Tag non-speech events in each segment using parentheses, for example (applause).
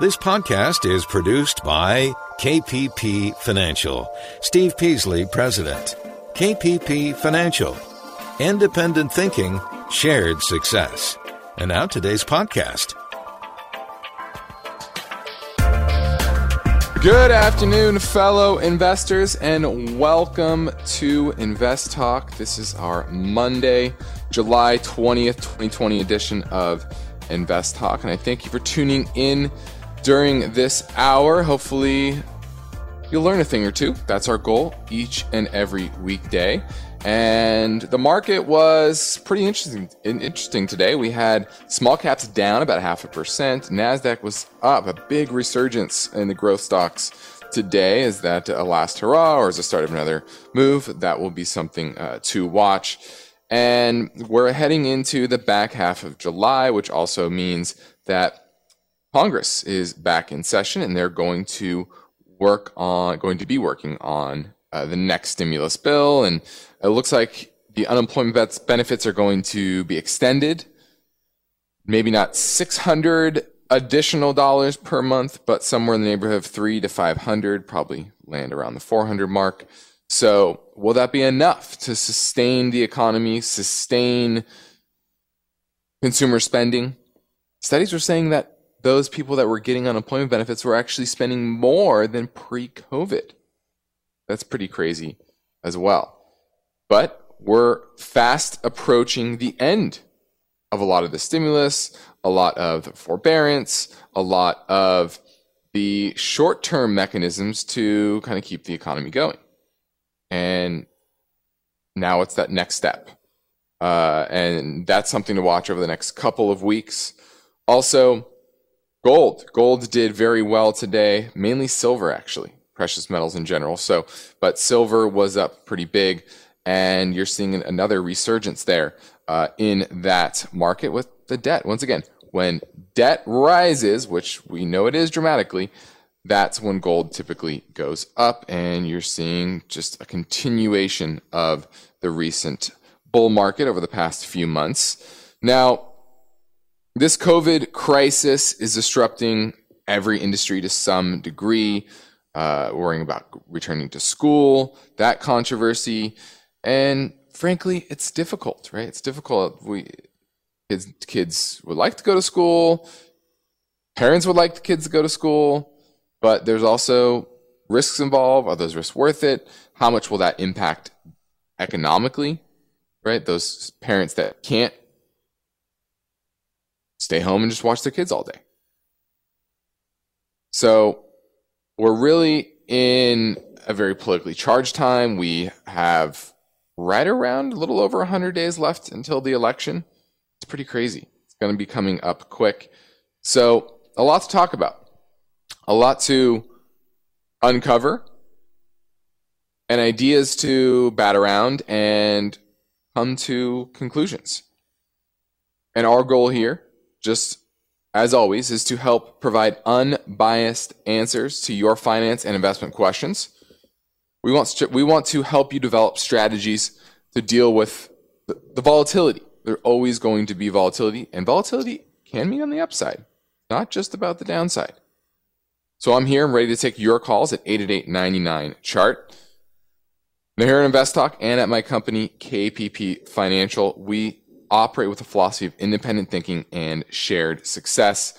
This podcast is produced by KPP Financial. Steve Peasley, President. KPP Financial. Independent thinking, shared success. And now today's podcast. Good afternoon, fellow investors, and welcome to Invest Talk. This is our Monday, July 20th, 2020 edition of Invest Talk. And I thank you for tuning in during this hour. Hopefully, you'll learn a thing or two. That's our goal each and every weekday. And the market was pretty interesting. Interesting today. We had small caps down about half a percent. Nasdaq was up. A big resurgence in the growth stocks today. Is that a last hurrah or is the start of another move? That will be something uh, to watch. And we're heading into the back half of July, which also means that Congress is back in session and they're going to work on, going to be working on uh, the next stimulus bill. And it looks like the unemployment benefits are going to be extended. Maybe not 600 additional dollars per month, but somewhere in the neighborhood of three to 500, probably land around the 400 mark. So will that be enough to sustain the economy, sustain consumer spending? Studies are saying that those people that were getting unemployment benefits were actually spending more than pre COVID. That's pretty crazy as well. But we're fast approaching the end of a lot of the stimulus, a lot of the forbearance, a lot of the short term mechanisms to kind of keep the economy going. And now it's that next step. Uh, and that's something to watch over the next couple of weeks. Also, Gold. Gold did very well today, mainly silver, actually, precious metals in general. So, but silver was up pretty big, and you're seeing another resurgence there uh, in that market with the debt. Once again, when debt rises, which we know it is dramatically, that's when gold typically goes up, and you're seeing just a continuation of the recent bull market over the past few months. Now, this COVID crisis is disrupting every industry to some degree. Uh, worrying about returning to school, that controversy, and frankly, it's difficult, right? It's difficult. We kids kids would like to go to school, parents would like the kids to go to school, but there's also risks involved. Are those risks worth it? How much will that impact economically? Right, those parents that can't stay home and just watch their kids all day. So we're really in a very politically charged time. We have right around a little over 100 days left until the election. It's pretty crazy. It's going to be coming up quick. So, a lot to talk about, a lot to uncover, and ideas to bat around and come to conclusions. And our goal here just as always, is to help provide unbiased answers to your finance and investment questions. We want, st- we want to help you develop strategies to deal with the, the volatility. There's always going to be volatility, and volatility can mean on the upside, not just about the downside. So I'm here. I'm ready to take your calls at 888 chart. Now here at Invest Talk and at my company, KPP Financial, we operate with a philosophy of independent thinking and shared success.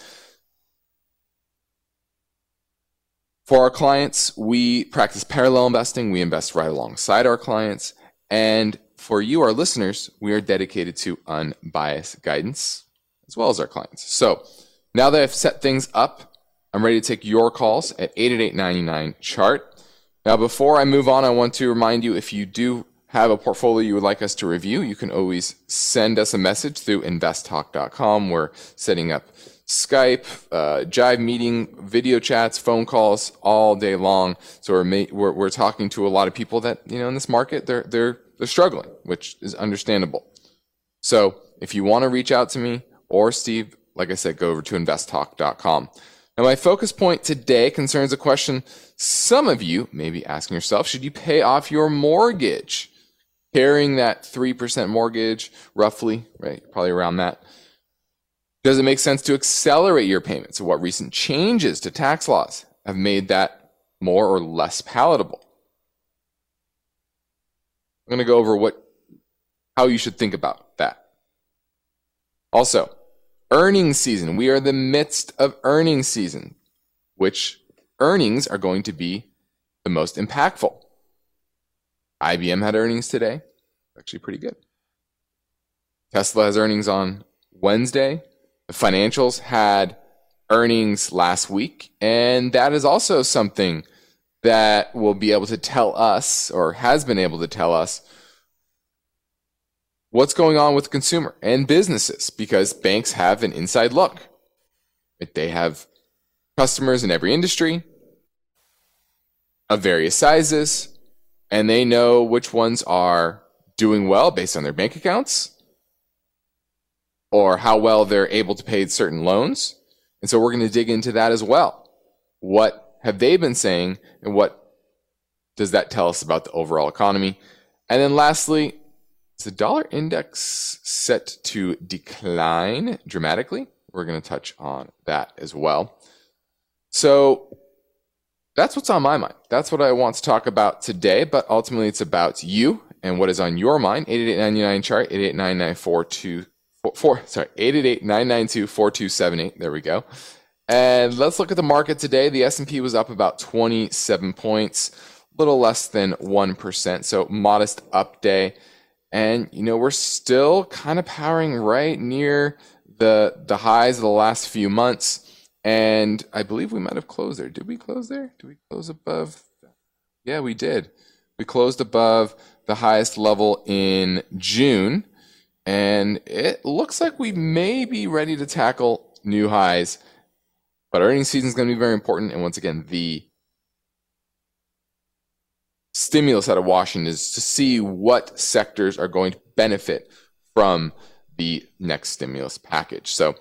For our clients, we practice parallel investing. We invest right alongside our clients. And for you, our listeners, we are dedicated to unbiased guidance as well as our clients. So now that I've set things up, I'm ready to take your calls at 888 chart. Now, before I move on, I want to remind you if you do have a portfolio you would like us to review, you can always send us a message through investtalk.com. We're setting up Skype, uh, Jive meeting, video chats, phone calls all day long. So we're, ma- we're, we're talking to a lot of people that you know in this market they're they're they're struggling, which is understandable. So if you want to reach out to me or Steve, like I said, go over to investtalk.com. Now my focus point today concerns a question some of you may be asking yourself: Should you pay off your mortgage? Carrying that 3% mortgage, roughly, right? Probably around that. Does it make sense to accelerate your payments? What recent changes to tax laws have made that more or less palatable? I'm going to go over what how you should think about that. Also, earnings season. We are in the midst of earnings season, which earnings are going to be the most impactful. IBM had earnings today. Actually, pretty good. Tesla has earnings on Wednesday. The financials had earnings last week, and that is also something that will be able to tell us, or has been able to tell us, what's going on with the consumer and businesses because banks have an inside look. They have customers in every industry of various sizes, and they know which ones are doing well based on their bank accounts or how well they're able to pay certain loans. And so we're going to dig into that as well. What have they been saying and what does that tell us about the overall economy? And then lastly, is the dollar index set to decline dramatically? We're going to touch on that as well. So that's what's on my mind. That's what I want to talk about today, but ultimately it's about you and what is on your mind. 888 chart, 888 sorry, 888 There we go. And let's look at the market today. The S&P was up about 27 points, a little less than 1%. So modest up day. And, you know, we're still kind of powering right near the, the highs of the last few months. And I believe we might have closed there. Did we close there? Did we close above? Yeah, we did. We closed above the highest level in June. And it looks like we may be ready to tackle new highs. But earnings season is going to be very important. And once again, the stimulus out of Washington is to see what sectors are going to benefit from the next stimulus package. So,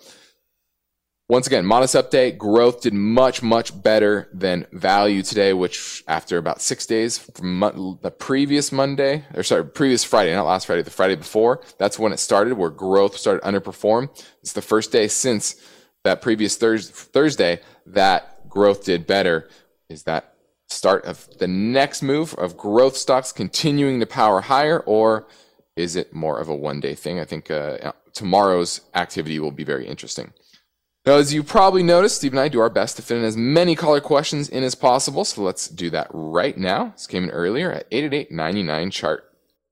once again, modest update. Growth did much, much better than value today, which after about six days from the previous Monday, or sorry, previous Friday, not last Friday, the Friday before, that's when it started, where growth started underperform. It's the first day since that previous Thursday that growth did better. Is that start of the next move of growth stocks continuing to power higher, or is it more of a one day thing? I think uh, tomorrow's activity will be very interesting. Now, as you probably noticed, Steve and I do our best to fit in as many caller questions in as possible. So let's do that right now. This came in earlier at 888 chart.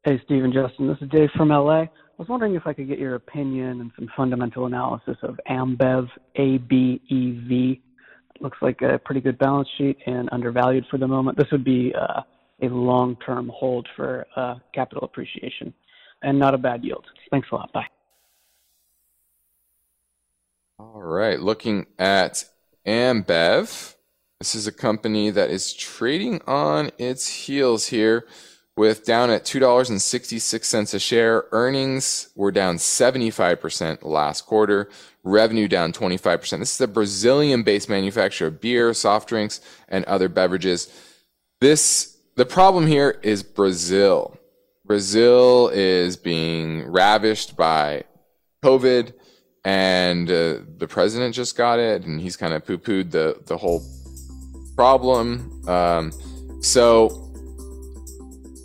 Hey, Steve and Justin. This is Dave from LA. I was wondering if I could get your opinion and some fundamental analysis of Ambev, A-B-E-V looks like a pretty good balance sheet and undervalued for the moment. This would be uh, a long-term hold for uh, capital appreciation and not a bad yield. Thanks a lot. Bye. All right. Looking at Ambev. This is a company that is trading on its heels here with down at $2.66 a share. Earnings were down 75% last quarter revenue down 25%. This is a Brazilian based manufacturer of beer, soft drinks, and other beverages. This, the problem here is Brazil. Brazil is being ravished by COVID, and uh, the president just got it, and he's kind of poo pooed the, the whole problem. Um, so,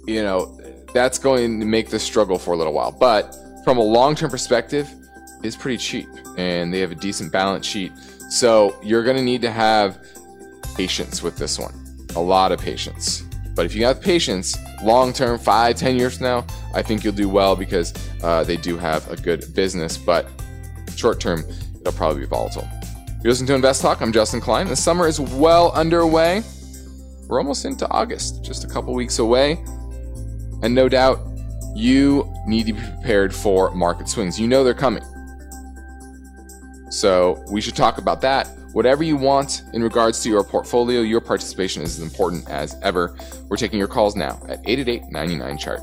you know, that's going to make this struggle for a little while. But from a long term perspective, it's pretty cheap and they have a decent balance sheet. So you're going to need to have patience with this one, a lot of patience. But if you have patience, long term, five, ten years from now, I think you'll do well because uh, they do have a good business. But short term, it'll probably be volatile. You're listening to Invest Talk. I'm Justin Klein. The summer is well underway. We're almost into August, just a couple weeks away. And no doubt, you need to be prepared for market swings. You know they're coming. So we should talk about that. Whatever you want in regards to your portfolio, your participation is as important as ever. We're taking your calls now at 888 99 chart.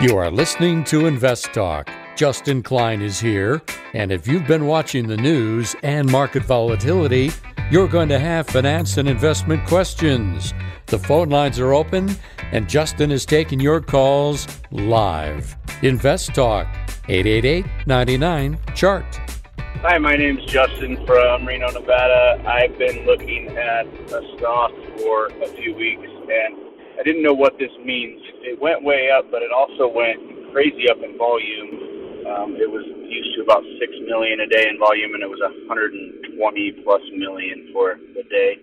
You are listening to Invest Talk. Justin Klein is here. And if you've been watching the news and market volatility, you're going to have finance and investment questions. The phone lines are open and Justin is taking your calls live. Invest Talk, 888 99 Chart. Hi, my name is Justin from Reno, Nevada. I've been looking at a stock for a few weeks and I didn't know what this means. It went way up, but it also went crazy up in volume. Um, it was used to about six million a day in volume, and it was 120 plus million for the day.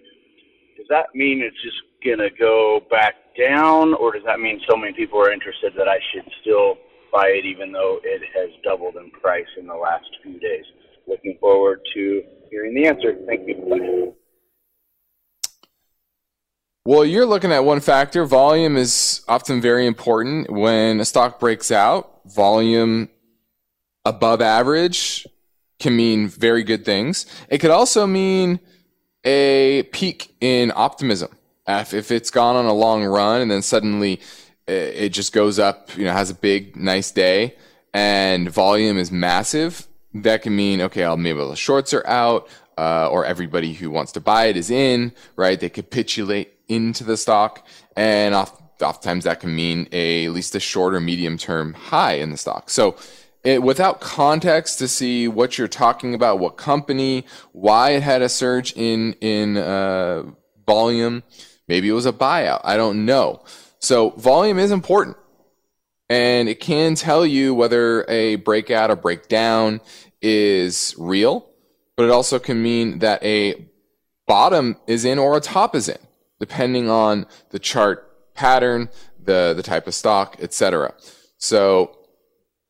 Does that mean it's just gonna go back down, or does that mean so many people are interested that I should still buy it, even though it has doubled in price in the last few days? Looking forward to hearing the answer. Thank you. Well, you're looking at one factor. Volume is often very important. When a stock breaks out, volume above average can mean very good things. It could also mean a peak in optimism. If, it's gone on a long run and then suddenly it just goes up, you know, has a big, nice day and volume is massive, that can mean, okay, I'll maybe the shorts are out, uh, or everybody who wants to buy it is in, right? They capitulate into the stock, and oft, oftentimes that can mean a at least a short or medium term high in the stock. So. It, without context to see what you're talking about, what company, why it had a surge in in uh, volume, maybe it was a buyout. I don't know. So volume is important, and it can tell you whether a breakout or breakdown is real, but it also can mean that a bottom is in or a top is in depending on the chart pattern, the, the type of stock, etc. So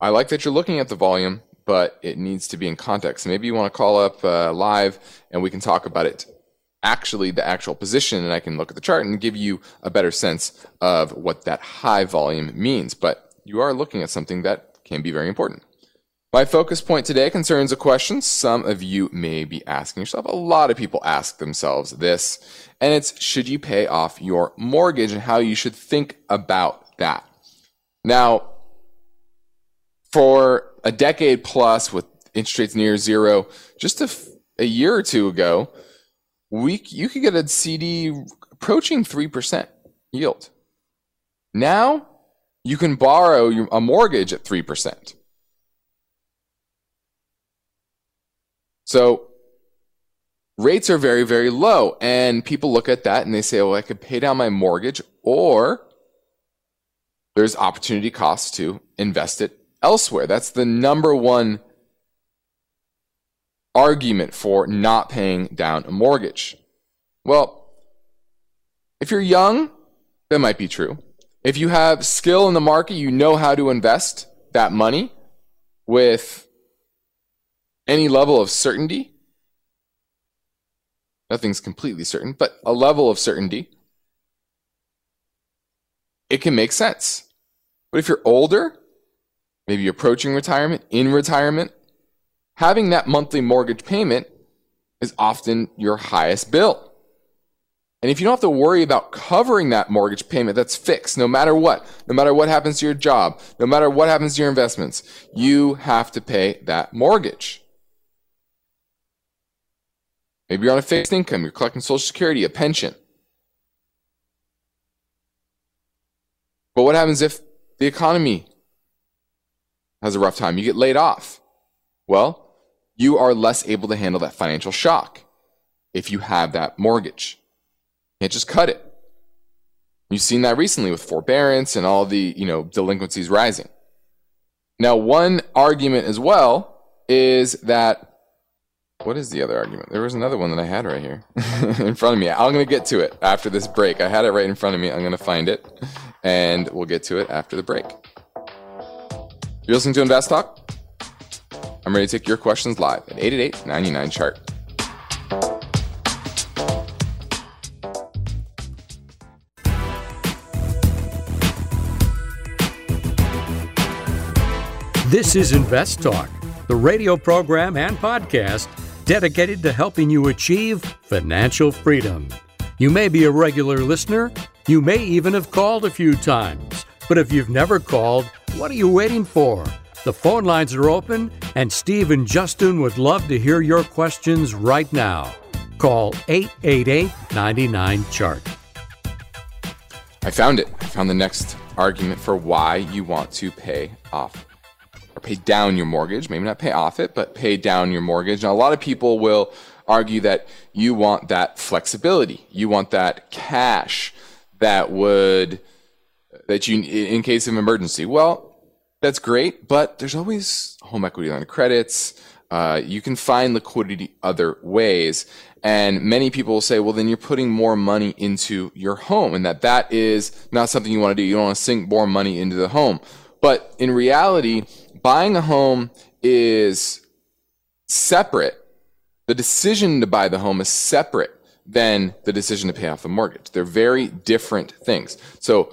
I like that you're looking at the volume, but it needs to be in context. Maybe you want to call up uh, live and we can talk about it actually the actual position and I can look at the chart and give you a better sense of what that high volume means. But you are looking at something that can be very important. My focus point today concerns a question some of you may be asking yourself. A lot of people ask themselves this, and it's should you pay off your mortgage and how you should think about that. Now, for a decade plus with interest rates near zero, just a, year or two ago, we you could get a CD approaching 3% yield. Now, you can borrow a mortgage at 3%. So rates are very, very low. And people look at that and they say, well, I could pay down my mortgage or there's opportunity costs to invest it elsewhere. That's the number one argument for not paying down a mortgage. Well, if you're young, that might be true. If you have skill in the market, you know how to invest that money with any level of certainty. Nothing's completely certain, but a level of certainty. It can make sense. But if you're older, maybe approaching retirement, in retirement, having that monthly mortgage payment is often your highest bill. And if you don't have to worry about covering that mortgage payment that's fixed, no matter what, no matter what happens to your job, no matter what happens to your investments, you have to pay that mortgage. Maybe you're on a fixed income, you're collecting Social Security, a pension. But what happens if the economy has a rough time? You get laid off. Well, you are less able to handle that financial shock if you have that mortgage. You can't just cut it. You've seen that recently with forbearance and all the, you know, delinquencies rising. Now, one argument as well is that what is the other argument? There was another one that I had right here (laughs) in front of me. I'm going to get to it after this break. I had it right in front of me. I'm going to find it and we'll get to it after the break. You're listening to Invest Talk. I'm ready to take your questions live at 888 99 chart. This is Invest Talk, the radio program and podcast dedicated to helping you achieve financial freedom. You may be a regular listener, you may even have called a few times, but if you've never called, what are you waiting for? The phone lines are open, and Steve and Justin would love to hear your questions right now. Call 888 99 Chart. I found it. I found the next argument for why you want to pay off or pay down your mortgage. Maybe not pay off it, but pay down your mortgage. Now, a lot of people will argue that you want that flexibility. You want that cash that would, that you, in case of emergency. Well, that's great, but there's always home equity line of credits. Uh, you can find liquidity other ways. And many people will say, well, then you're putting more money into your home and that that is not something you want to do. You don't want to sink more money into the home. But in reality, buying a home is separate. The decision to buy the home is separate than the decision to pay off the mortgage. They're very different things. So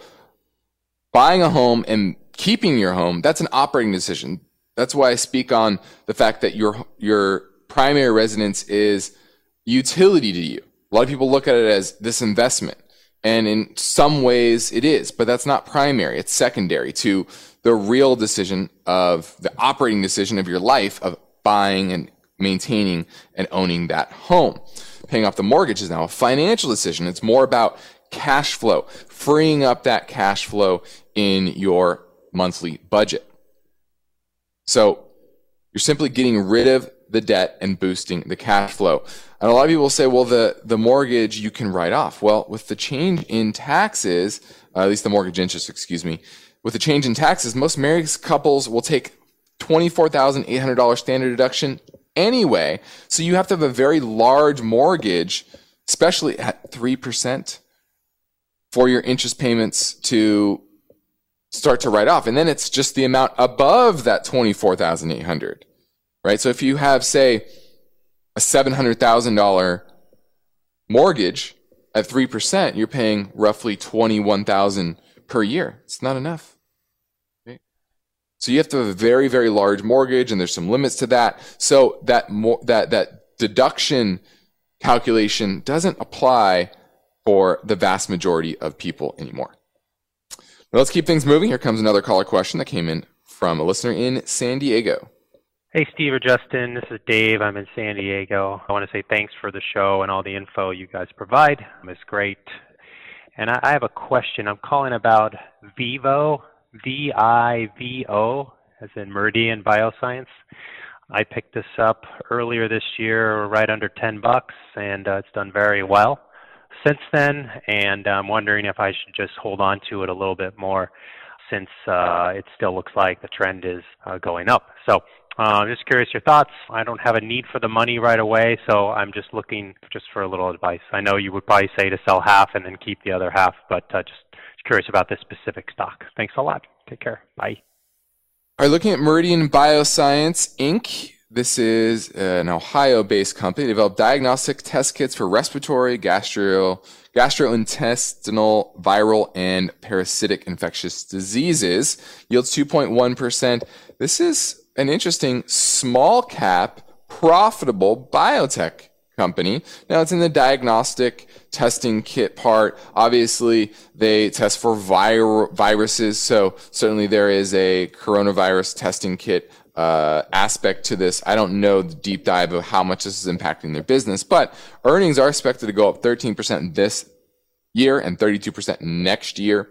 buying a home and keeping your home, that's an operating decision. That's why I speak on the fact that your, your primary residence is utility to you. A lot of people look at it as this investment. And in some ways it is, but that's not primary. It's secondary to the real decision of the operating decision of your life of buying and maintaining and owning that home. Paying off the mortgage is now a financial decision. It's more about cash flow, freeing up that cash flow in your monthly budget. So you're simply getting rid of the debt and boosting the cash flow. And a lot of people say, well, the, the mortgage you can write off. Well, with the change in taxes, uh, at least the mortgage interest, excuse me, with the change in taxes, most married couples will take $24,800 standard deduction anyway. So you have to have a very large mortgage, especially at 3% for your interest payments to start to write off. And then it's just the amount above that 24,800 right? So if you have, say, a $700,000 mortgage at 3%, you're paying roughly 21,000 per year. It's not enough. So you have to have a very, very large mortgage and there's some limits to that. So that more, that, that deduction calculation doesn't apply for the vast majority of people anymore. Let's keep things moving. Here comes another caller question that came in from a listener in San Diego. Hey, Steve or Justin. This is Dave. I'm in San Diego. I want to say thanks for the show and all the info you guys provide. It's great. And I have a question. I'm calling about Vivo, V I V O, as in Meridian Bioscience. I picked this up earlier this year, right under 10 bucks, and uh, it's done very well since then. And I'm wondering if I should just hold on to it a little bit more since uh, it still looks like the trend is uh, going up. So uh, just curious your thoughts. I don't have a need for the money right away, so I'm just looking just for a little advice. I know you would probably say to sell half and then keep the other half, but uh, just curious about this specific stock. Thanks a lot. Take care. Bye. All right, looking at Meridian Bioscience Inc. This is an Ohio-based company. They developed diagnostic test kits for respiratory, gastro, gastrointestinal, viral, and parasitic infectious diseases. Yields 2.1%. This is an interesting small cap, profitable biotech company. Now it's in the diagnostic testing kit part. Obviously, they test for vir- viruses, so certainly there is a coronavirus testing kit uh, aspect to this. I don't know the deep dive of how much this is impacting their business, but earnings are expected to go up 13% this year and 32% next year.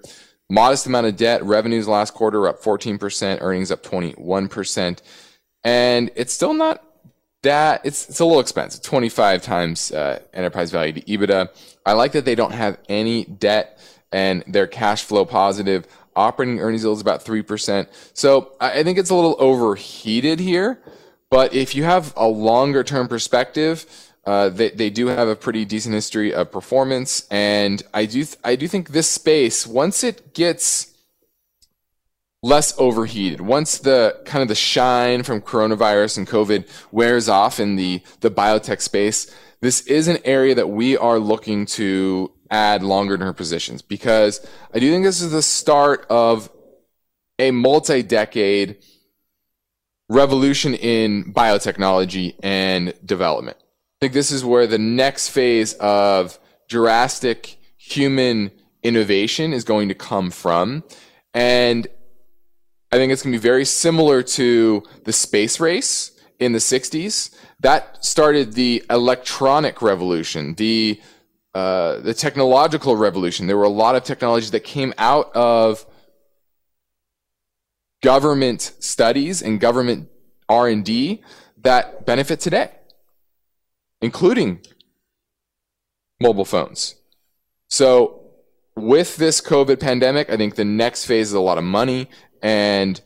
Modest amount of debt. Revenues last quarter up 14%, earnings up 21%. And it's still not that, it's, it's a little expensive. 25 times uh, enterprise value to EBITDA. I like that they don't have any debt and they're cash flow positive. Operating earnings yield is about 3%. So I think it's a little overheated here. But if you have a longer term perspective, uh, they they do have a pretty decent history of performance, and I do th- I do think this space once it gets less overheated, once the kind of the shine from coronavirus and COVID wears off in the the biotech space, this is an area that we are looking to add longer term positions because I do think this is the start of a multi-decade revolution in biotechnology and development think this is where the next phase of drastic human innovation is going to come from. And I think it's going to be very similar to the space race in the 60s. That started the electronic revolution, the uh, the technological revolution. There were a lot of technologies that came out of government studies and government R&D that benefit today, including mobile phones. So with this COVID pandemic, I think the next phase is a lot of money and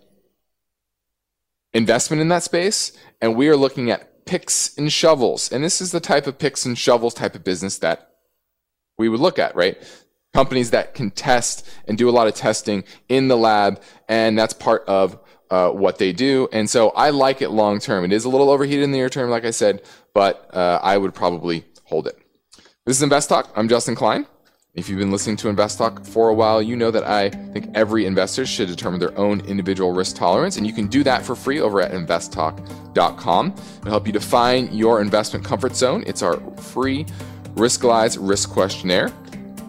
investment in that space. And we are looking at picks and shovels. And this is the type of picks and shovels type of business that we would look at, right? Companies that can test and do a lot of testing in the lab. And that's part of uh, what they do. And so I like it long term. It is a little overheated in the near term, like I said, but uh, I would probably hold it. This is Invest Talk. I'm Justin Klein. If you've been listening to Invest Talk for a while, you know that I think every investor should determine their own individual risk tolerance, and you can do that for free over at investtalk.com. It'll help you define your investment comfort zone. It's our free Riskalyze risk questionnaire.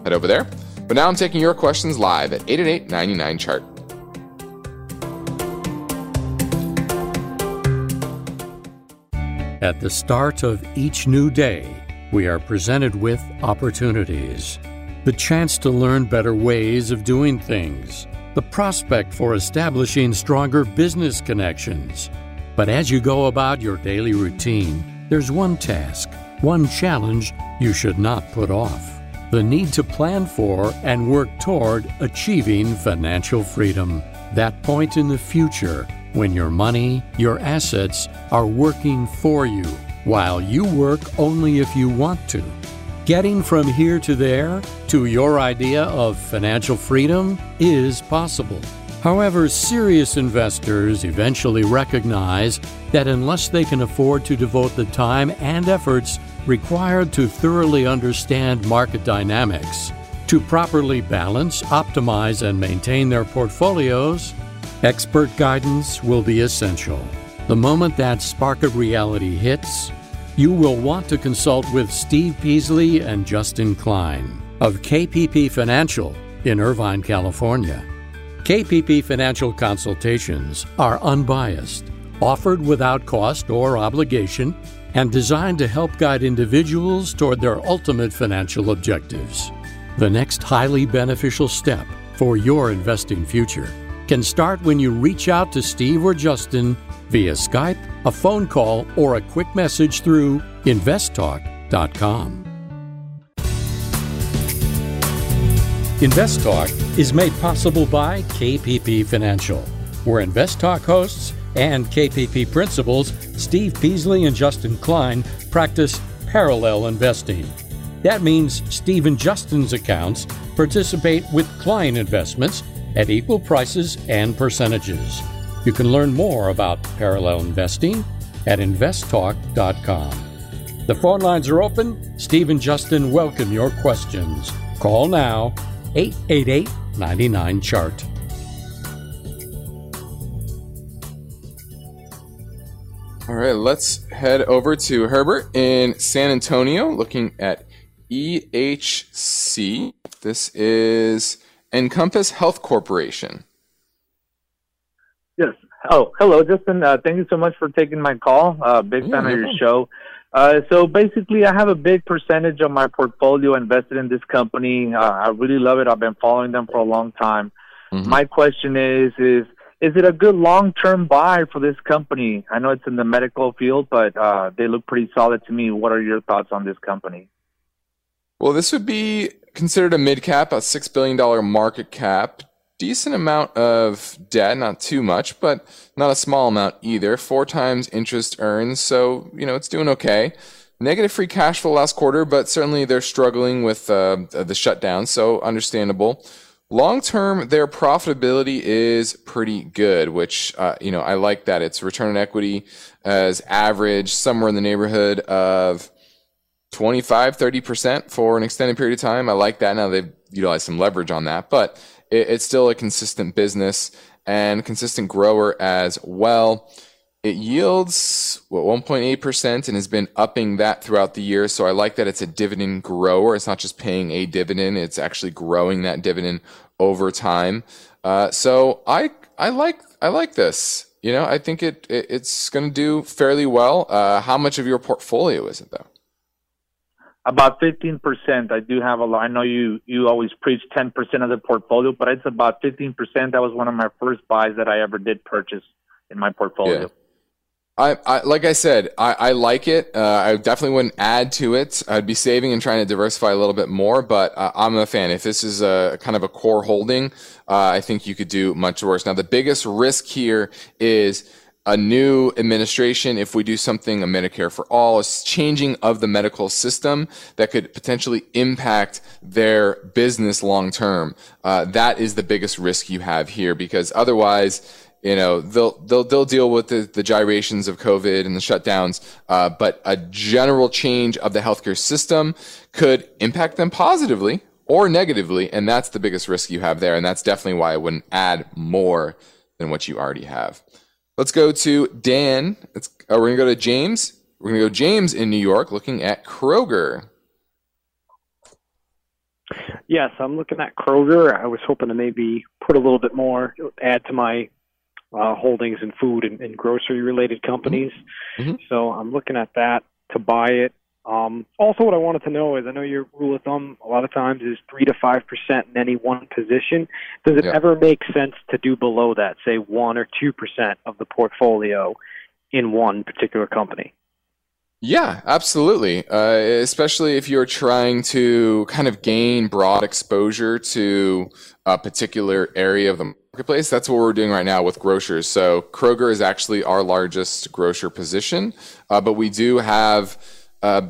Head over there. But now I'm taking your questions live at 888 99 chart. At the start of each new day, we are presented with opportunities the chance to learn better ways of doing things, the prospect for establishing stronger business connections. But as you go about your daily routine, there's one task, one challenge you should not put off the need to plan for and work toward achieving financial freedom. That point in the future when your money, your assets are working for you, while you work only if you want to. Getting from here to there to your idea of financial freedom is possible. However, serious investors eventually recognize that unless they can afford to devote the time and efforts required to thoroughly understand market dynamics, to properly balance, optimize, and maintain their portfolios, expert guidance will be essential. The moment that spark of reality hits, you will want to consult with Steve Peasley and Justin Klein of KPP Financial in Irvine, California. KPP Financial consultations are unbiased, offered without cost or obligation, and designed to help guide individuals toward their ultimate financial objectives. The next highly beneficial step for your investing future can start when you reach out to Steve or Justin via Skype, a phone call, or a quick message through investtalk.com. InvestTalk is made possible by KPP Financial, where InvestTalk hosts and KPP principals Steve Peasley and Justin Klein practice parallel investing. That means Steve and Justin's accounts participate with client investments at equal prices and percentages. You can learn more about parallel investing at investtalk.com. The phone lines are open. Steve and Justin welcome your questions. Call now 888 99 Chart. All right, let's head over to Herbert in San Antonio looking at EHC. This is Encompass Health Corporation. Yes. Oh, hello, Justin. Uh, thank you so much for taking my call. Uh, big yeah, fan of your show. Uh, so basically, I have a big percentage of my portfolio invested in this company. Uh, I really love it. I've been following them for a long time. Mm-hmm. My question is, is is it a good long-term buy for this company? I know it's in the medical field, but uh, they look pretty solid to me. What are your thoughts on this company? Well, this would be considered a mid cap, a six billion dollar market cap. Decent amount of debt, not too much, but not a small amount either. Four times interest earned, so you know it's doing okay. Negative free cash flow last quarter, but certainly they're struggling with uh, the shutdown, so understandable. Long term, their profitability is pretty good, which uh, you know I like that. It's return on equity as average, somewhere in the neighborhood of 25, 30% for an extended period of time. I like that. Now they've utilized some leverage on that, but it, it's still a consistent business and consistent grower as well. It yields what 1.8% and has been upping that throughout the year. So I like that it's a dividend grower. It's not just paying a dividend; it's actually growing that dividend over time. Uh, so I I like I like this. You know, I think it, it it's going to do fairly well. Uh, how much of your portfolio is it though? About 15%. I do have a lot. I know you, you always preach 10% of the portfolio, but it's about 15%. That was one of my first buys that I ever did purchase in my portfolio. Yeah. I, I, like I said, I, I like it. Uh, I definitely wouldn't add to it. I'd be saving and trying to diversify a little bit more, but uh, I'm a fan. If this is a kind of a core holding, uh, I think you could do much worse. Now, the biggest risk here is a new administration, if we do something, a Medicare for all, a changing of the medical system that could potentially impact their business long term. Uh, that is the biggest risk you have here because otherwise, you know they'll they'll they'll deal with the, the gyrations of COVID and the shutdowns, uh, but a general change of the healthcare system could impact them positively or negatively, and that's the biggest risk you have there, and that's definitely why I wouldn't add more than what you already have. Let's go to Dan. It's, uh, we're gonna go to James. We're gonna go James in New York, looking at Kroger. Yes, I'm looking at Kroger. I was hoping to maybe put a little bit more, add to my uh, holdings in food and, and grocery related companies. Mm-hmm. So I'm looking at that to buy it. Um, also, what I wanted to know is I know your rule of thumb a lot of times is 3 to 5% in any one position. Does it yeah. ever make sense to do below that, say 1 or 2% of the portfolio in one particular company? Yeah, absolutely. Uh, especially if you're trying to kind of gain broad exposure to a particular area of the marketplace. That's what we're doing right now with grocers. So Kroger is actually our largest grocer position, uh, but we do have uh,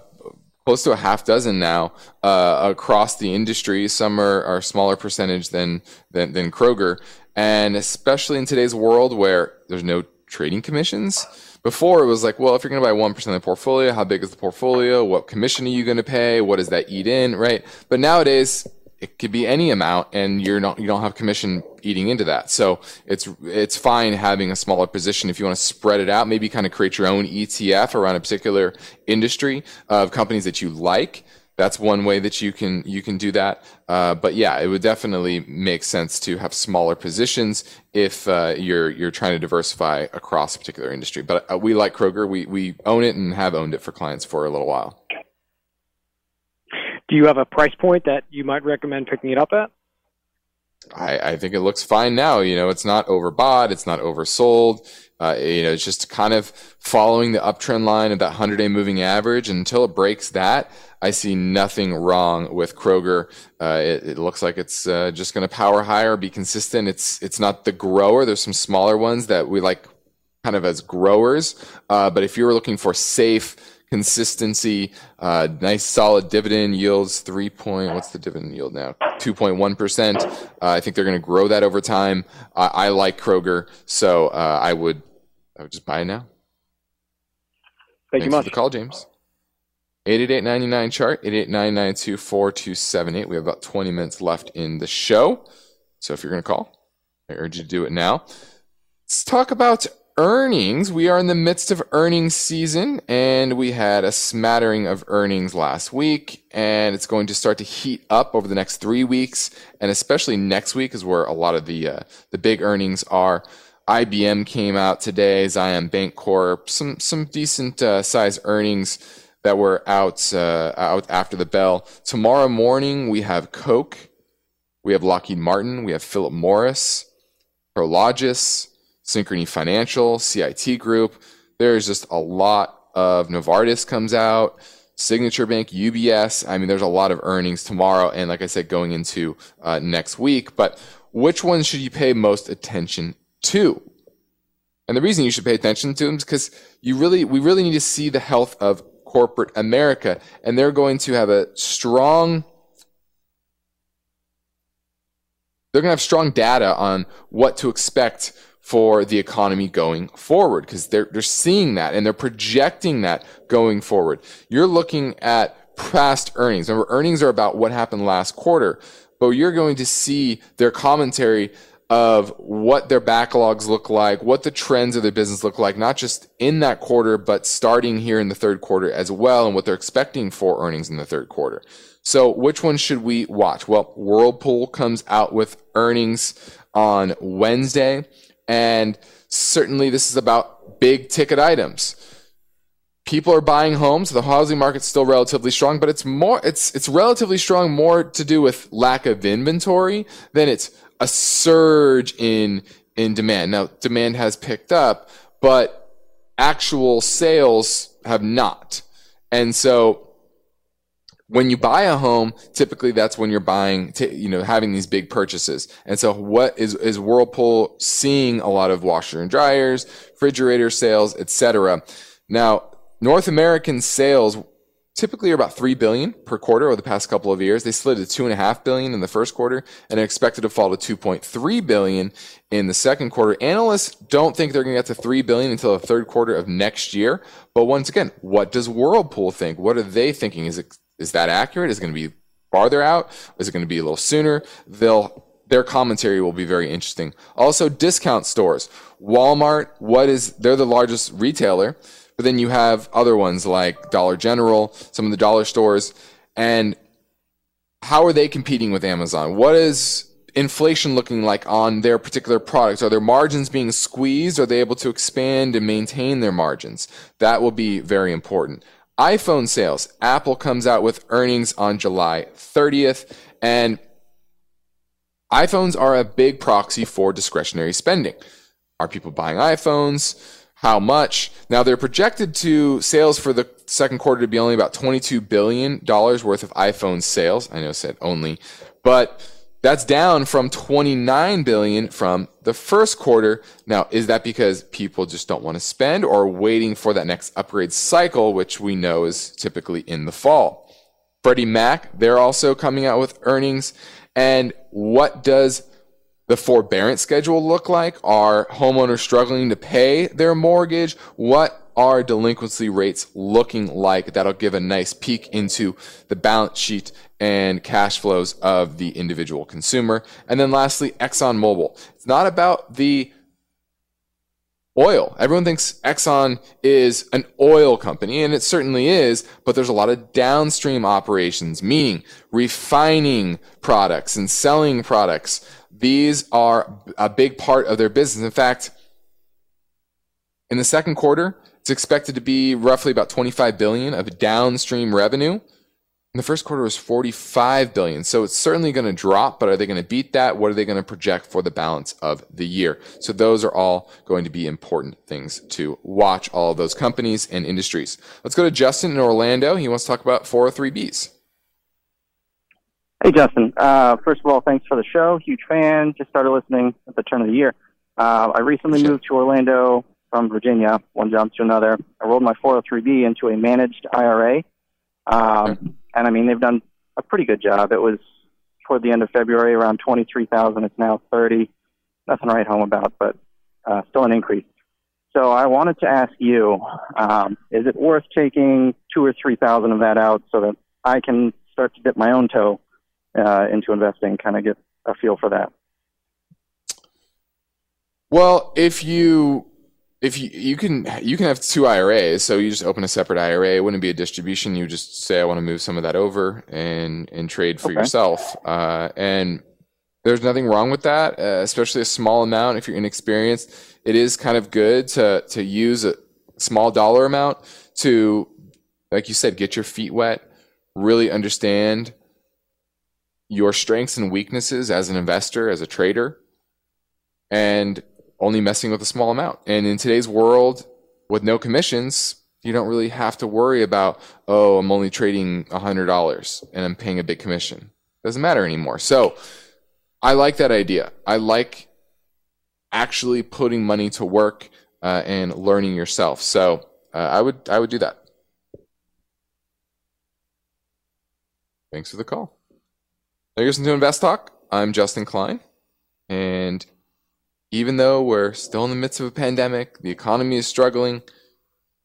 close to a half dozen now uh, across the industry. Some are, are smaller percentage than, than than Kroger, and especially in today's world where there's no trading commissions before it was like, well, if you're going to buy 1% of the portfolio, how big is the portfolio? What commission are you going to pay? What does that eat in? Right. But nowadays it could be any amount and you're not, you don't have commission eating into that. So it's, it's fine having a smaller position. If you want to spread it out, maybe kind of create your own ETF around a particular industry of companies that you like that's one way that you can you can do that. Uh, but yeah, it would definitely make sense to have smaller positions if uh, you're you're trying to diversify across a particular industry. But uh, we like Kroger. We we own it and have owned it for clients for a little while. Do you have a price point that you might recommend picking it up at? I, I think it looks fine now. You know, it's not overbought, it's not oversold. Uh, you know, it's just kind of following the uptrend line of that 100 day moving average. And Until it breaks that, I see nothing wrong with Kroger. Uh, it, it, looks like it's uh, just going to power higher, be consistent. It's it's not the grower. There's some smaller ones that we like, kind of as growers. Uh, but if you're looking for safe consistency, uh, nice solid dividend yields, three point, what's the dividend yield now? 2.1%. Uh, I think they're going to grow that over time. I like Kroger, so uh, I would I would just buy it now. Thank Thanks you much. for the call, James. 888 chart, 888 We have about 20 minutes left in the show. So if you're going to call, I urge you to do it now. Let's talk about earnings. We are in the midst of earnings season and we had a smattering of earnings last week and it's going to start to heat up over the next three weeks and especially next week is where a lot of the, uh, the big earnings are. IBM came out today, Zion Bancorp, some some decent uh, size earnings that were out uh, out after the bell. Tomorrow morning we have Coke, we have Lockheed Martin, we have Philip Morris, Prologis, Synchrony Financial, CIT Group. There's just a lot of Novartis comes out. Signature Bank, UBS. I mean, there's a lot of earnings tomorrow, and like I said, going into uh, next week. But which ones should you pay most attention to. And the reason you should pay attention to them is because you really, we really need to see the health of corporate America. And they're going to have a strong, they're going to have strong data on what to expect for the economy going forward because they're, they're seeing that and they're projecting that going forward. You're looking at past earnings. Remember, earnings are about what happened last quarter, but you're going to see their commentary of what their backlogs look like, what the trends of their business look like, not just in that quarter, but starting here in the third quarter as well, and what they're expecting for earnings in the third quarter. So which one should we watch? Well, Whirlpool comes out with earnings on Wednesday, and certainly this is about big ticket items. people are buying homes. The housing market's still relatively strong, but it's more it's it's relatively strong more to do with lack of inventory than it's a surge in in demand. Now, demand has picked up, but actual sales have not. And so when you buy a home, typically that's when you're buying, t- you know, having these big purchases. And so what is, is Whirlpool seeing a lot of washer and dryers, refrigerator sales, etc. Now, North American sales typically are about three billion per quarter over the past couple of years. They slid to two and a half billion in the first quarter and are expected to fall to 2.3 billion in the second quarter. Analysts don't think they're going to get to three billion until the third quarter of next year. But once again, what does Whirlpool think? What are they thinking? Is it, is that accurate? Is it going to be farther out? Is it going to be a little sooner? They'll their commentary will be very interesting. Also, discount stores. Walmart, what is, they're the largest retailer. But then you have other ones like Dollar General, some of the dollar stores. And how are they competing with Amazon? What is inflation looking like on their particular products? Are their margins being squeezed? Are they able to expand and maintain their margins? That will be very important. iPhone sales. Apple comes out with earnings on July 30th and iPhones are a big proxy for discretionary spending. Are people buying iPhones? how much. Now they're projected to sales for the second quarter to be only about $22 billion worth of iPhone sales. I know said only, but that's down from 29 billion from the first quarter. Now, is that because people just don't want to spend or waiting for that next upgrade cycle, which we know is typically in the fall? Freddie Mac, they're also coming out with earnings. And what does the forbearance schedule look like? Are homeowners struggling to pay their mortgage? What are delinquency rates looking like? That'll give a nice peek into the balance sheet and cash flows of the individual consumer. And then lastly, ExxonMobil. It's not about the oil. Everyone thinks Exxon is an oil company, and it certainly is, but there's a lot of downstream operations, meaning refining products and selling products these are a big part of their business. In fact, in the second quarter, it's expected to be roughly about 25 billion of downstream revenue. In the first quarter was 45 billion. So it's certainly going to drop, but are they going to beat that? What are they going to project for the balance of the year? So those are all going to be important things to watch all of those companies and industries. Let's go to Justin in Orlando. He wants to talk about 403Bs. Hey, Justin. Uh, first of all, thanks for the show. Huge fan. Just started listening at the turn of the year. Uh, I recently moved to Orlando from Virginia, one job to another. I rolled my 403b into a managed IRA. Um, and I mean, they've done a pretty good job. It was toward the end of February, around 23,000. It's now 30. Nothing to write home about, but uh, still an increase. So I wanted to ask you, um, is it worth taking two or 3,000 of that out so that I can start to dip my own toe uh, into investing, kind of get a feel for that. Well, if you if you you can you can have two IRAs, so you just open a separate IRA. It wouldn't be a distribution. You just say I want to move some of that over and and trade for okay. yourself. Uh, and there's nothing wrong with that, uh, especially a small amount. If you're inexperienced, it is kind of good to to use a small dollar amount to, like you said, get your feet wet, really understand your strengths and weaknesses as an investor, as a trader, and only messing with a small amount. And in today's world, with no commissions, you don't really have to worry about, oh, I'm only trading $100 and I'm paying a big commission. Doesn't matter anymore. So I like that idea. I like actually putting money to work uh, and learning yourself. So uh, I would I would do that. Thanks for the call. Now you're listening to Invest Talk. I'm Justin Klein. And even though we're still in the midst of a pandemic, the economy is struggling,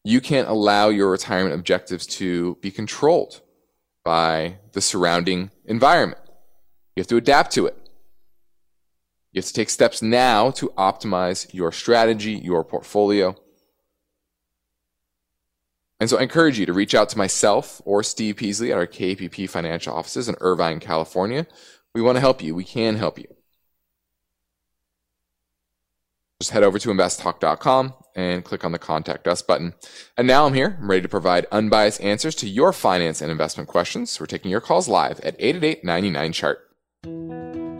you can't allow your retirement objectives to be controlled by the surrounding environment. You have to adapt to it. You have to take steps now to optimize your strategy, your portfolio. And so I encourage you to reach out to myself or Steve Peasley at our KPP financial offices in Irvine, California. We want to help you. We can help you. Just head over to investtalk.com and click on the contact us button. And now I'm here. I'm ready to provide unbiased answers to your finance and investment questions. We're taking your calls live at 888 99 chart.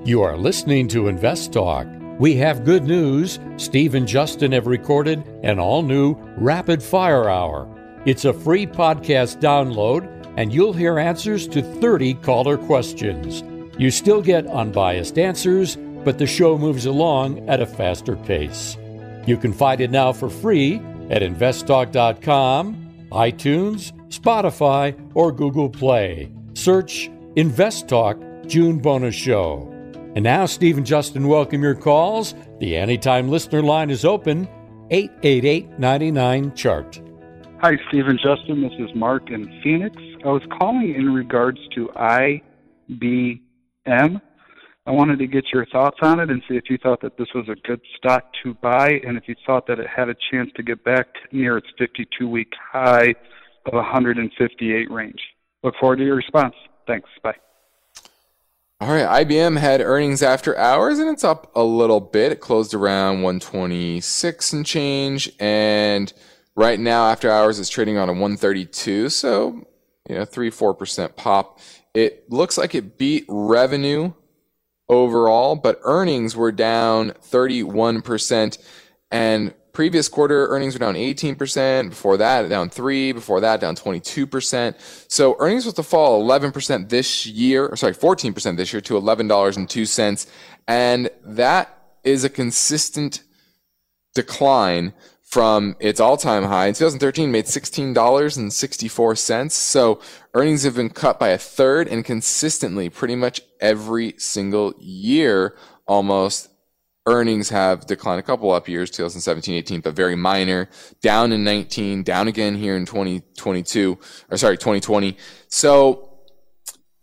You are listening to Invest Talk. We have good news. Steve and Justin have recorded an all new Rapid Fire Hour. It's a free podcast download, and you'll hear answers to 30 caller questions. You still get unbiased answers, but the show moves along at a faster pace. You can find it now for free at investtalk.com, iTunes, Spotify, or Google Play. Search Invest Talk June Bonus Show. And now, Steve and Justin welcome your calls. The Anytime Listener line is open 888 99 Chart. Hi, Steve and Justin. This is Mark in Phoenix. I was calling in regards to IBM. I wanted to get your thoughts on it and see if you thought that this was a good stock to buy and if you thought that it had a chance to get back near its 52 week high of 158 range. Look forward to your response. Thanks. Bye. All right, IBM had earnings after hours and it's up a little bit. It closed around 126 and change and right now after hours it's trading on a 132, so you know, 3 4% pop. It looks like it beat revenue overall, but earnings were down 31% and previous quarter earnings were down 18%, before that down 3, before that down 22%. So earnings was to fall 11% this year, or sorry, 14% this year to $11.02 and that is a consistent decline from its all-time high. In 2013 made $16.64. So earnings have been cut by a third and consistently pretty much every single year almost earnings have declined a couple up years, 2017, 18, but very minor, down in 19, down again here in 2022, or sorry, 2020. So,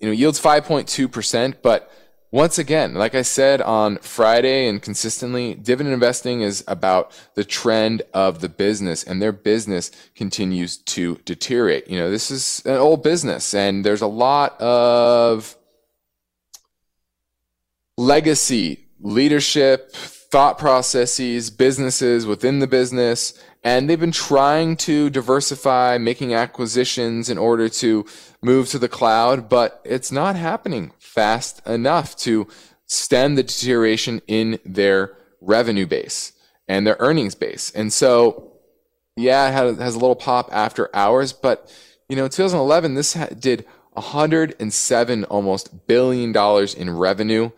you know, yields 5.2%, but once again, like I said on Friday and consistently, dividend investing is about the trend of the business and their business continues to deteriorate. You know, this is an old business and there's a lot of legacy leadership, thought processes, businesses within the business, and they've been trying to diversify, making acquisitions in order to move to the cloud, but it's not happening fast enough to stem the deterioration in their revenue base and their earnings base. And so, yeah, it has, a little pop after hours, but you know, 2011, this did 107 almost billion dollars in revenue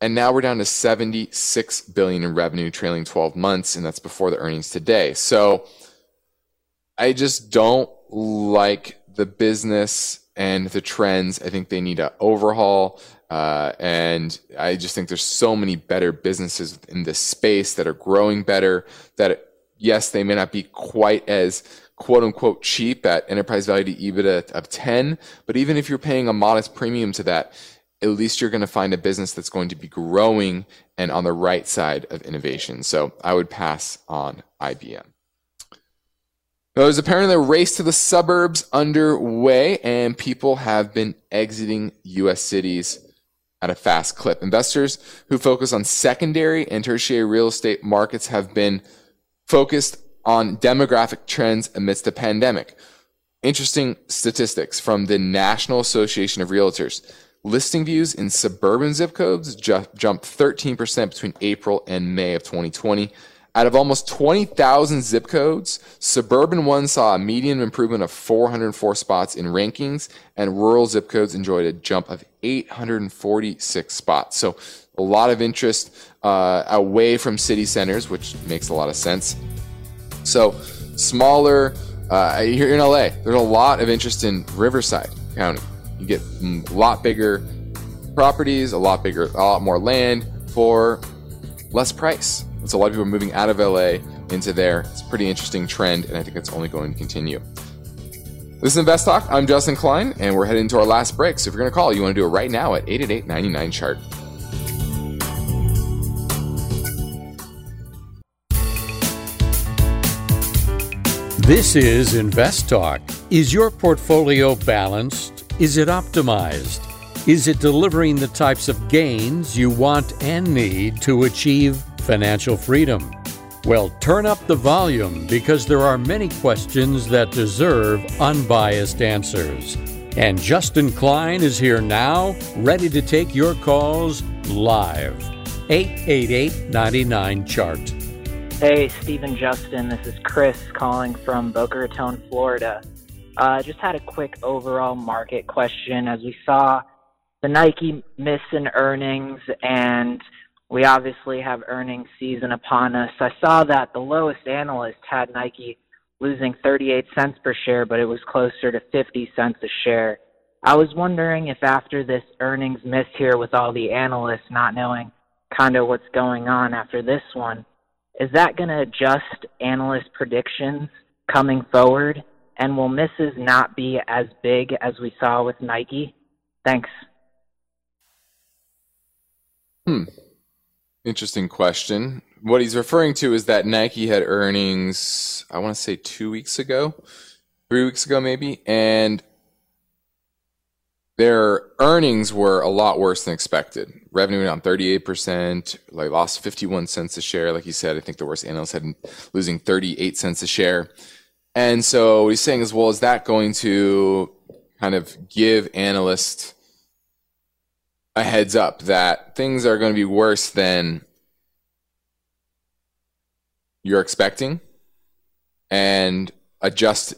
and now we're down to 76 billion in revenue trailing 12 months and that's before the earnings today. So i just don't like the business and the trends. I think they need to overhaul uh, and i just think there's so many better businesses in this space that are growing better that yes they may not be quite as quote unquote cheap at enterprise value to ebitda of 10 but even if you're paying a modest premium to that at least you're going to find a business that's going to be growing and on the right side of innovation. So I would pass on IBM. There's apparently a race to the suburbs underway, and people have been exiting U.S. cities at a fast clip. Investors who focus on secondary and tertiary real estate markets have been focused on demographic trends amidst the pandemic. Interesting statistics from the National Association of Realtors. Listing views in suburban zip codes ju- jumped 13% between April and May of 2020. Out of almost 20,000 zip codes, suburban ones saw a median improvement of 404 spots in rankings, and rural zip codes enjoyed a jump of 846 spots. So, a lot of interest uh, away from city centers, which makes a lot of sense. So, smaller, uh, here in LA, there's a lot of interest in Riverside County. You get a lot bigger properties, a lot bigger, a lot more land for less price. so a lot of people are moving out of LA into there. It's a pretty interesting trend, and I think it's only going to continue. This is Invest Talk. I'm Justin Klein, and we're heading to our last break. So if you're going to call, you want to do it right now at 888 99 chart. This is Invest Talk. Is your portfolio balanced? Is it optimized? Is it delivering the types of gains you want and need to achieve financial freedom? Well, turn up the volume because there are many questions that deserve unbiased answers. And Justin Klein is here now, ready to take your calls live. 888 99 Chart. Hey, Steve and Justin. This is Chris calling from Boca Raton, Florida. Uh, just had a quick overall market question. As we saw the Nike miss in earnings, and we obviously have earnings season upon us, I saw that the lowest analyst had Nike losing 38 cents per share, but it was closer to 50 cents a share. I was wondering if after this earnings miss here with all the analysts not knowing kind of what's going on after this one, is that going to adjust analyst predictions coming forward? And will misses not be as big as we saw with Nike? Thanks. Hmm. Interesting question. What he's referring to is that Nike had earnings, I want to say two weeks ago, three weeks ago maybe, and their earnings were a lot worse than expected. Revenue down 38%, like lost 51 cents a share. Like you said, I think the worst analyst had losing 38 cents a share. And so he's saying is, well, is that going to kind of give analysts a heads up that things are going to be worse than you're expecting and adjust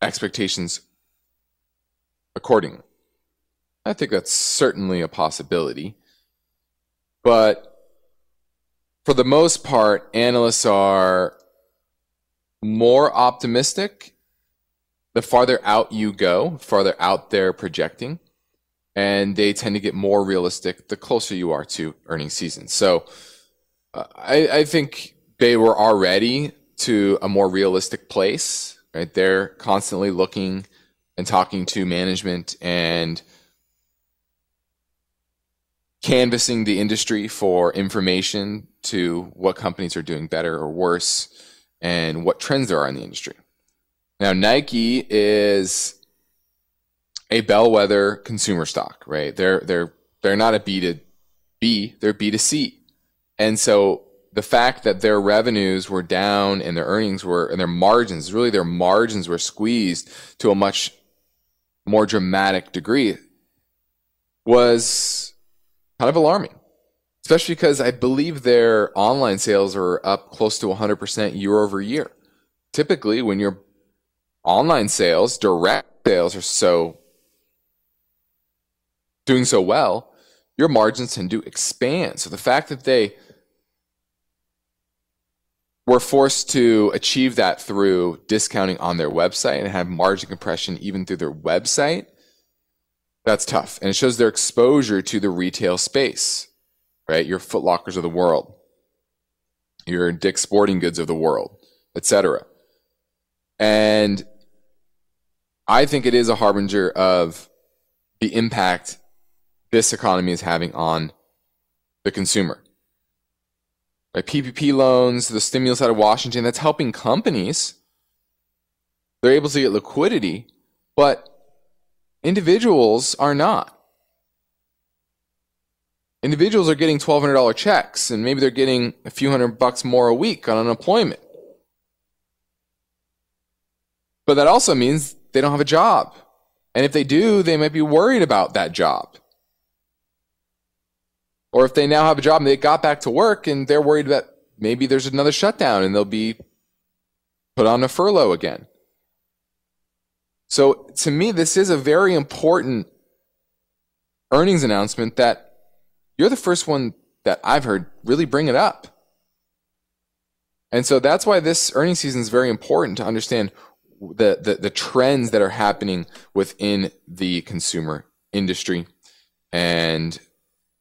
expectations accordingly? I think that's certainly a possibility. But for the most part, analysts are more optimistic the farther out you go, farther out they're projecting, and they tend to get more realistic the closer you are to earning season. So uh, I, I think they were already to a more realistic place. Right, they're constantly looking and talking to management and canvassing the industry for information to what companies are doing better or worse and what trends there are in the industry. Now, Nike is a bellwether consumer stock, right? They're they're they're not a B to B, they're B to C. And so the fact that their revenues were down and their earnings were and their margins, really their margins were squeezed to a much more dramatic degree was kind of alarming, especially because I believe their online sales are up close to 100% year over year. Typically, when your online sales, direct sales are so doing so well, your margins tend to expand. So the fact that they were forced to achieve that through discounting on their website and have margin compression even through their website that's tough. And it shows their exposure to the retail space, right? Your Footlockers of the world, your Dick's Sporting Goods of the world, etc. And I think it is a harbinger of the impact this economy is having on the consumer. Right? PPP loans, the stimulus out of Washington, that's helping companies. They're able to get liquidity, but Individuals are not. Individuals are getting $1,200 checks and maybe they're getting a few hundred bucks more a week on unemployment. But that also means they don't have a job. And if they do, they might be worried about that job. Or if they now have a job and they got back to work and they're worried that maybe there's another shutdown and they'll be put on a furlough again. So to me, this is a very important earnings announcement that you're the first one that I've heard really bring it up. And so that's why this earnings season is very important to understand the, the, the trends that are happening within the consumer industry and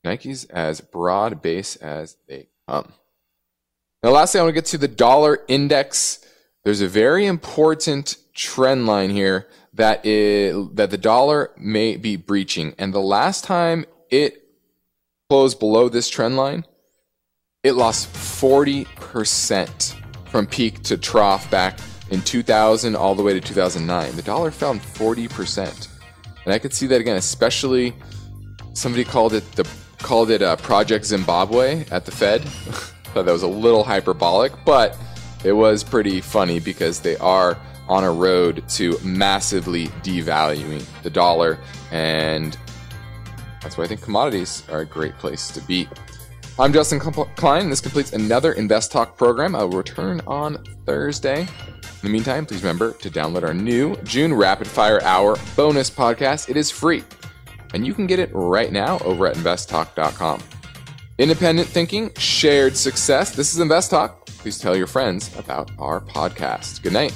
Nike's as broad base as they come. Now, lastly, I want to get to the dollar index. There's a very important trend line here that is that the dollar may be breaching. And the last time it closed below this trend line, it lost 40% from peak to trough back in 2000 all the way to 2009. The dollar fell 40%. And I could see that again, especially somebody called it the called it uh, Project Zimbabwe at the Fed. (laughs) Thought that was a little hyperbolic, but it was pretty funny because they are on a road to massively devaluing the dollar, and that's why I think commodities are a great place to be. I'm Justin Klein. This completes another Invest Talk program. I will return on Thursday. In the meantime, please remember to download our new June Rapid Fire Hour bonus podcast. It is free, and you can get it right now over at investtalk.com. Independent thinking, shared success. This is Invest Talk. Please tell your friends about our podcast. Good night.